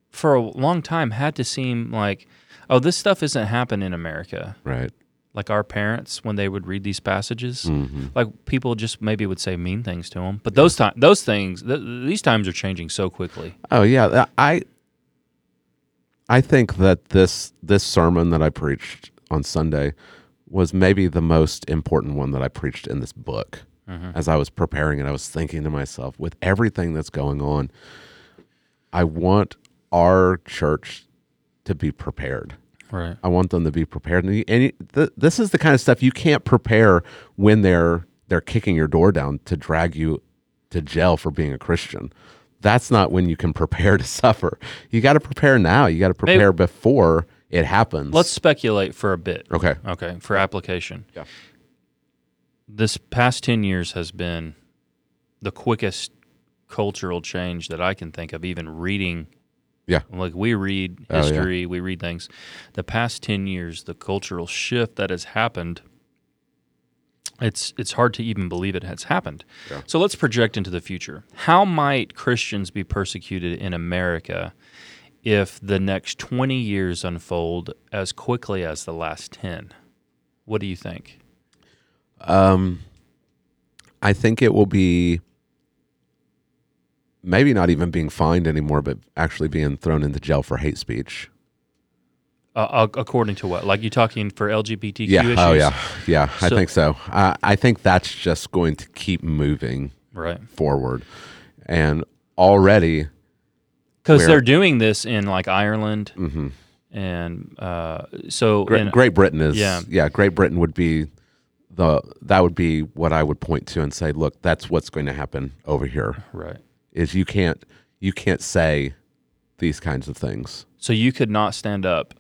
for a long time had to seem like, oh, this stuff isn't happening in America. right. Like our parents, when they would read these passages, hmm like people just maybe would say mean things to them. But those time, those things, th- these times are changing so quickly. Oh yeah, I I think that this this sermon that I preached on Sunday was maybe the most important one that I preached in this book. Mhm. As I was preparing it, I was thinking to myself, with everything that's going on, I want our church to be prepared. Right. I want them to be prepared. And, and th- this is the kind of stuff you can't prepare when they're they're kicking your door down to drag you to jail for being a Christian. That's not when you can prepare to suffer. You got to prepare now. You got to prepare before it happens. Let's speculate for a bit. Okay. Okay. For application. Yeah. This past 10 years has been the quickest cultural change that I can think of, even reading. Yeah. Like we read Oh, yeah. history, we read things. The past 10 years, the cultural shift that has happened, it's it's hard to even believe it has happened. Yeah. So let's project into the future. How might Christians be persecuted in America if the next 20 years unfold as quickly as the last 10? What do you think? Um, I think it will be maybe not even being fined anymore, but actually being thrown into jail for hate speech. Uh, according to what? Like you're talking for LGBTQ Yeah. issues? Oh yeah. Yeah. I think so. Uh, I think that's just going to keep moving Right. forward, and already. Because they're doing this in like Ireland hmm and uh, so Great, in- Great Britain is yeah. yeah. Great Britain would be the that would be what I would point to and say, look, that's what's going to happen over here. right. Is you can't you can't say these kinds of things. So you could not stand up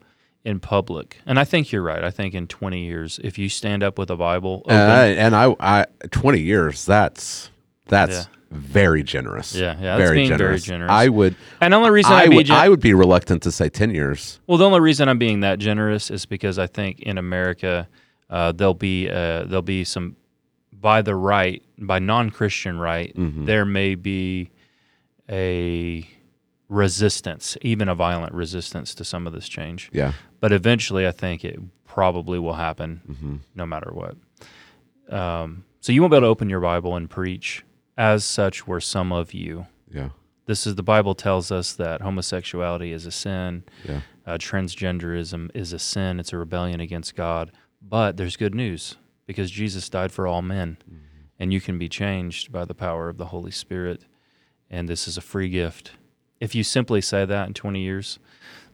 in public, and I think you're right. I think in 20 years, if you stand up with a Bible, open, And I, and I, I twenty years. That's that's Yeah. very generous. Yeah, yeah, that's being very generous. I would. and the only reason I would. gen- I would be reluctant to say ten years. Well, the only reason I'm being that generous is because I think in America uh, there'll be uh, there'll be some by the right by non-Christian right Mm-hmm. there may be a resistance, even a violent resistance to some of this change. Yeah. But eventually, I think it probably will happen, Mm-hmm. no matter what. Um, so you won't be able to open your Bible and preach. As such, were some of you. Yeah. This is the Bible tells us that homosexuality is a sin Yeah. uh, transgenderism is a sin, it's a rebellion against God. But there's good news because Jesus died for all men, and you can be changed by the power of the Holy Spirit. And this is a free gift. If you simply say that in 20 years,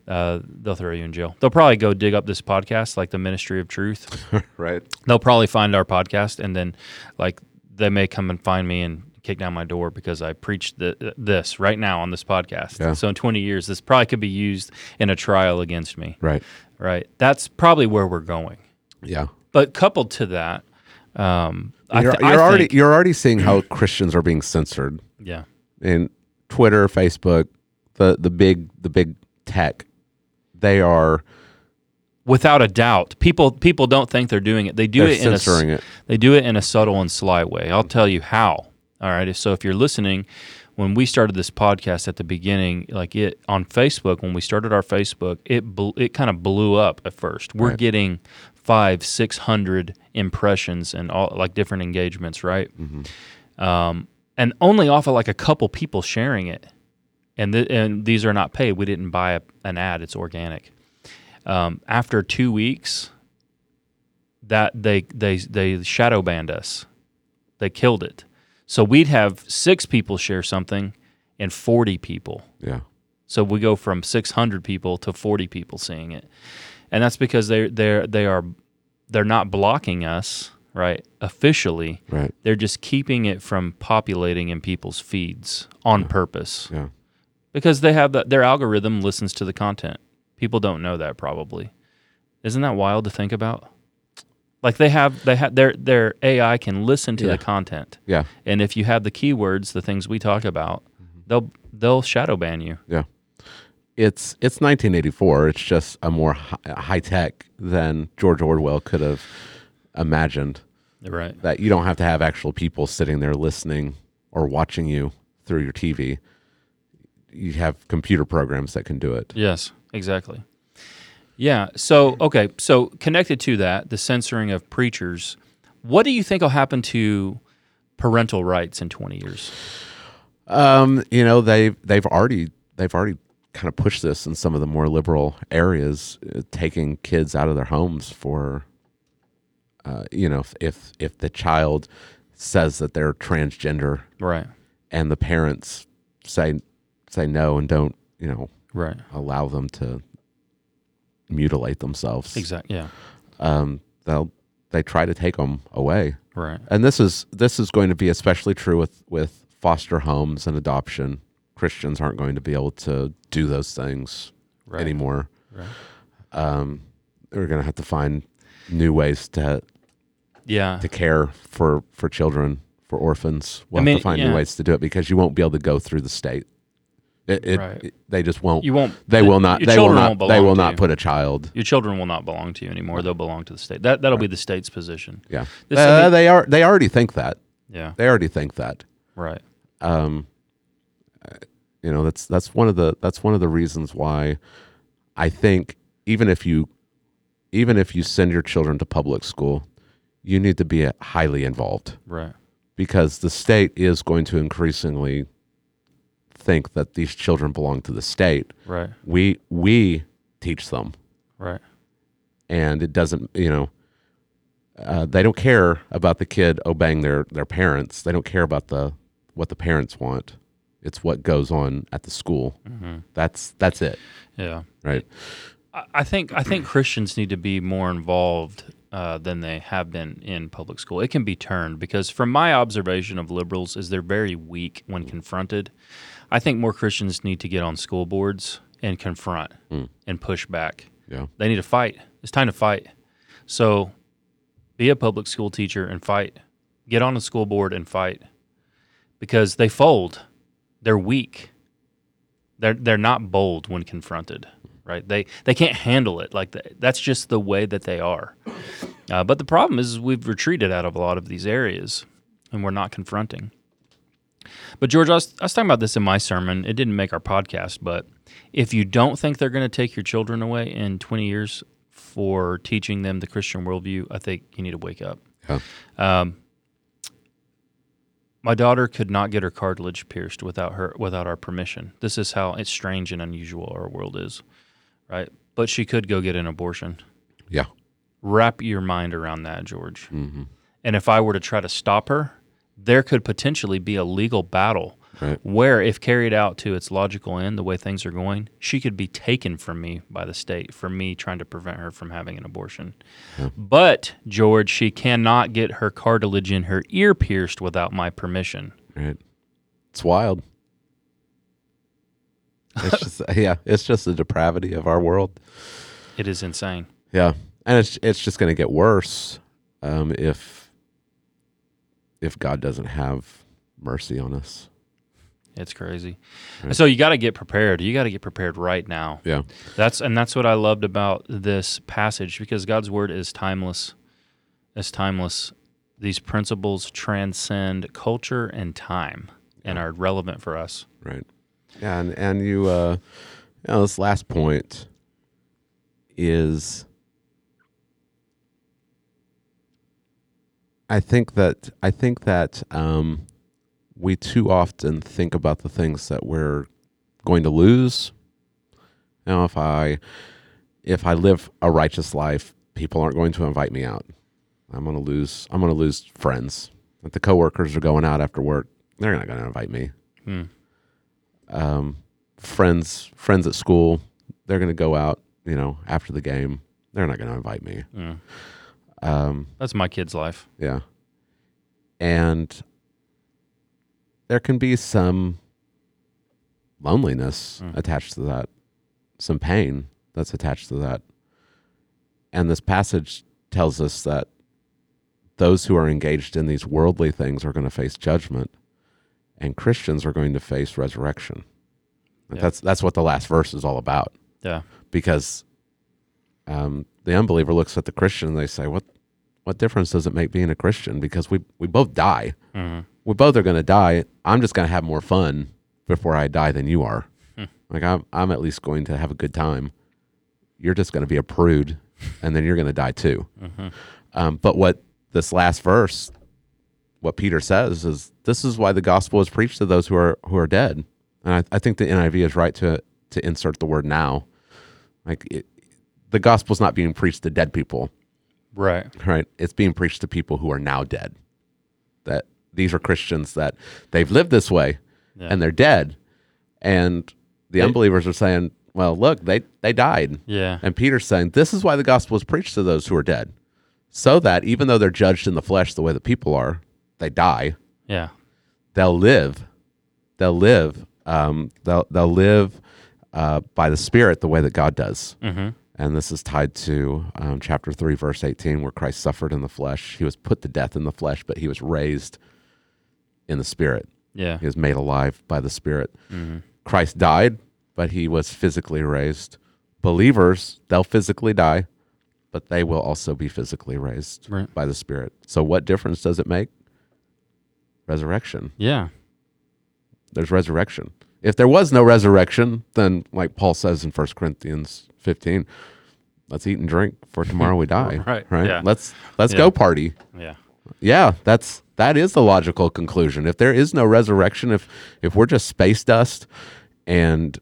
uh, they'll throw you in jail. They'll probably go dig up this podcast, like the Ministry of Truth. Right. They'll probably find our podcast, and then, like, they may come and find me and kick down my door because I preached the, this right now on this podcast. Yeah. So in 20 years, this probably could be used in a trial against me Right. right? That's probably where we're going. Yeah. But coupled to that, um, You're, th- you're I already think- you're already seeing how Christians are being censored yeah, in Twitter, Facebook, the the big the big tech. They are without a doubt, people people don't think they're doing it. They do it in a censoring it. they do it in a subtle and sly way. I'll tell you how. All right. So if you're listening, when we started this podcast at the beginning, like it on Facebook, when we started our Facebook, it bl- it kind of blew up at first. We're Right. getting five, six hundred impressions and all like different engagements, right? Um, and only off of like a couple people sharing it. And th- and these are not paid. We didn't buy a, an ad. It's organic. Um, after two weeks, that they they they shadow banned us. They killed it. So we'd have six people share something and 40 people. Yeah. So we go from 600 people to 40 people seeing it. And that's because they they they are they're not blocking us, right? Officially. Right. They're just keeping it from populating in people's feeds on purpose Yeah. because they have that their algorithm listens to the content. People don't know that probably. Isn't that wild to think about? Like they have they have their their AI can listen to Yeah. the content. Yeah. And if you have the keywords, the things we talk about, mm-hmm. they'll they'll shadow ban you. Yeah. It's it's 1984. It's just a more hi- high tech than George Orwell could have imagined. Right. That you don't have to have actual people sitting there listening or watching you through your TV. You have computer programs that can do it. Yes, exactly. Yeah. So okay. So connected to that, the censoring of preachers. What do you think will happen to parental rights in twenty years? Um, you know, they they've already they've already kind of pushed this in some of the more liberal areas, uh, taking kids out of their homes for, uh, you know, if, if if the child says that they're transgender Right. and the parents say say no and don't, you know, Right. allow them to mutilate themselves, Exactly. Yeah. um, they'll they try to take them away Right. and this is this is going to be especially true with with foster homes and adoption christians aren't going to be able to do those things Right. anymore Right. um, they're going to have to find new ways to Yeah. to care for for children for orphans we'll I mean, have to find yeah. new ways to do it because you won't be able to go through the state it, it, Right. it- they just won't You won't. they will not they will not they will not put a child Your children will not belong to you anymore. They'll belong to the state. That that'll be the state's position. yeah This- Uh, I mean- they are they already think that Yeah. they already think that Right. um, you know that's that's one of the that's one of the reasons why I think even if you even if you send your children to public school, you need to be highly involved Right. because the state is going to increasingly think that these children belong to the state. Right. We we teach them Right. and it doesn't you know uh, they don't care about the kid obeying their their parents they don't care about the what the parents want it's what goes on at the school that's that's it Yeah. right I- think I think Christians need to be more involved uh, than they have been in public school. It can be turned because, from my observation of liberals, is they're very weak when confronted. I think more Christians need to get on school boards and confront and push back. yeah They need to fight. It's time to fight. So, be a public school teacher and fight. Get on a school board and fight because they fold. They're weak. They're they're not bold when confronted. Right? They they can't handle it. Like that's just the way that they are. Uh, but the problem is, is we've retreated out of a lot of these areas, and we're not confronting. But George, I was, I was talking about this in my sermon. It didn't make our podcast, but if you don't think they're going to take your children away in 20 years for teaching them the Christian worldview, I think you need to wake up. yeah Um, my daughter could not get her cartilage pierced without her without our permission. This is how it's strange and unusual our world is, right? But she could go get an abortion. yeah Wrap your mind around that, George. hmm And if I were to try to stop her, there could potentially be a legal battle right where, if carried out to its logical end, the way things are going, she could be taken from me by the state for me trying to prevent her from having an abortion. But, George, she cannot get her cartilage in her ear pierced without my permission. right it's wild it's just yeah it's just the depravity of our world It is insane. Yeah, and it's it's just going to get worse um, if if God doesn't have mercy on us. It's crazy. Right. So you got to get prepared. You got to get prepared right now. Yeah, That's and that's what I loved about this passage because God's word is timeless. It's timeless. These principles transcend culture and time and are relevant for us. right. And and you, uh, you know, this last point is, I think that I think that um, we too often think about the things that we're going to lose. You know, if I if I live a righteous life, people aren't going to invite me out. I'm to lose. I'm to lose friends. If the coworkers are going out after work, they're not going to invite me. Hmm. Um, friends, friends at school, they're going to go out. You know, after the game, they're not going to invite me. Yeah. Um, That's my kid's life. yeah. And there can be some loneliness Mm. attached to that, some pain that's attached to that. And this passage tells us that those who are engaged in these worldly things are going to face judgment, and Christians are going to face resurrection. Yeah. That's that's what the last verse is all about Yeah. because um, the unbeliever looks at the Christian and they say, "What what difference does it make being a Christian? Because we we both die. hmm We both are going to die. I'm just going to have more fun before I die than you are. Hmm. Like I'm I'm at least going to have a good time. You're just going to be a prude, and then you're going to die too. hmm Um, but what this last verse, what Peter says is, this is why the gospel is preached to those who are who are dead. And I, I think the NIV is right to to insert the word now. Like it, the gospel's not being preached to dead people, Right. right? It's being preached to people who are now dead. That these are Christians that they've lived this way Yeah. and they're dead, and the They- unbelievers are saying, "Well, look, they they died." yeah. And Peter's saying, This is why the gospel is preached to those who are dead. So that even though they're judged in the flesh the way that people are, they die, Yeah. they'll live. They'll live. Um, they'll, they'll live uh, by the Spirit the way that God does. hmm And this is tied to um, chapter 3, verse 18, where Christ suffered in the flesh. He was put to death in the flesh, but he was raised in the Spirit. Yeah. He was made alive by the Spirit. hmm Christ died, but he was physically raised. Believers, they'll physically die, but they will also be physically raised Right. by the Spirit. So, what difference does it make? Resurrection. Yeah. There's resurrection. If there was no resurrection, then, like Paul says in 1 Corinthians 15, let's eat and drink, for tomorrow we die. Right, Right. yeah. Let's let's Yeah. go party. Yeah. Yeah, that's that is the logical conclusion. If there is no resurrection, if if we're just space dust and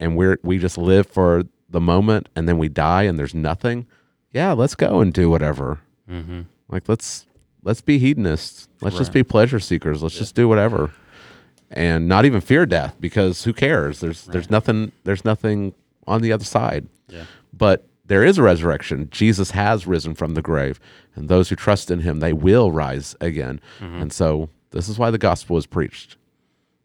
and we're we just live for the moment and then we die and there's nothing, yeah, let's go and do whatever. Mm-hmm. Like let's let's be hedonists. Let's just be pleasure seekers. Let's just do whatever, and not even fear death because who cares? There's there's nothing there's nothing on the other side. Yeah. But there is a resurrection. Jesus has risen from the grave, and those who trust in Him they will rise again. Mm-hmm. And so this is why the gospel is preached,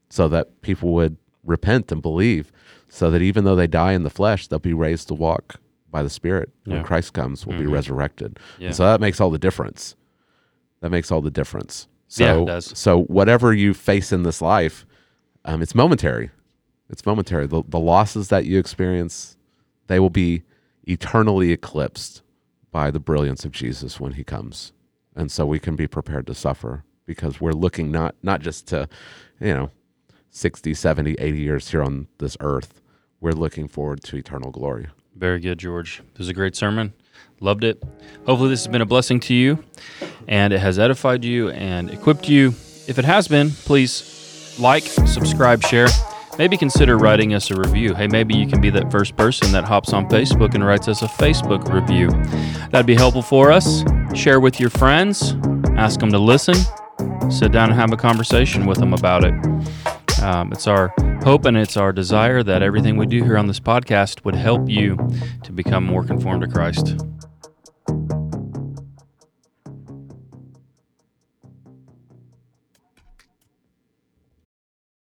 so that people would repent and believe, so that even though they die in the flesh, they'll be raised to walk by the Spirit. When Christ comes, will be mm-hmm. resurrected. Yeah. And so that makes all the difference. That makes all the difference. So, Yeah, it does. so whatever you face in this life, um, it's momentary. It's momentary. The, the losses that you experience, they will be eternally eclipsed by the brilliance of Jesus when he comes. And so we can be prepared to suffer because we're looking not not just to, you know, 60, 70, 80 years here on this earth. We're looking forward to eternal glory. Very good, George. It was a great sermon. Loved it. Hopefully, this has been a blessing to you and it has edified you and equipped you. If it has been, please like, subscribe, share. Maybe consider writing us a review. Hey, maybe you can be that first person that hops on Facebook and writes us a Facebook review. That'd be helpful for us. Share with your friends, ask them to listen, sit down and have a conversation with them about it. Um, it's our hope and it's our desire that everything we do here on this podcast would help you to become more conformed to Christ.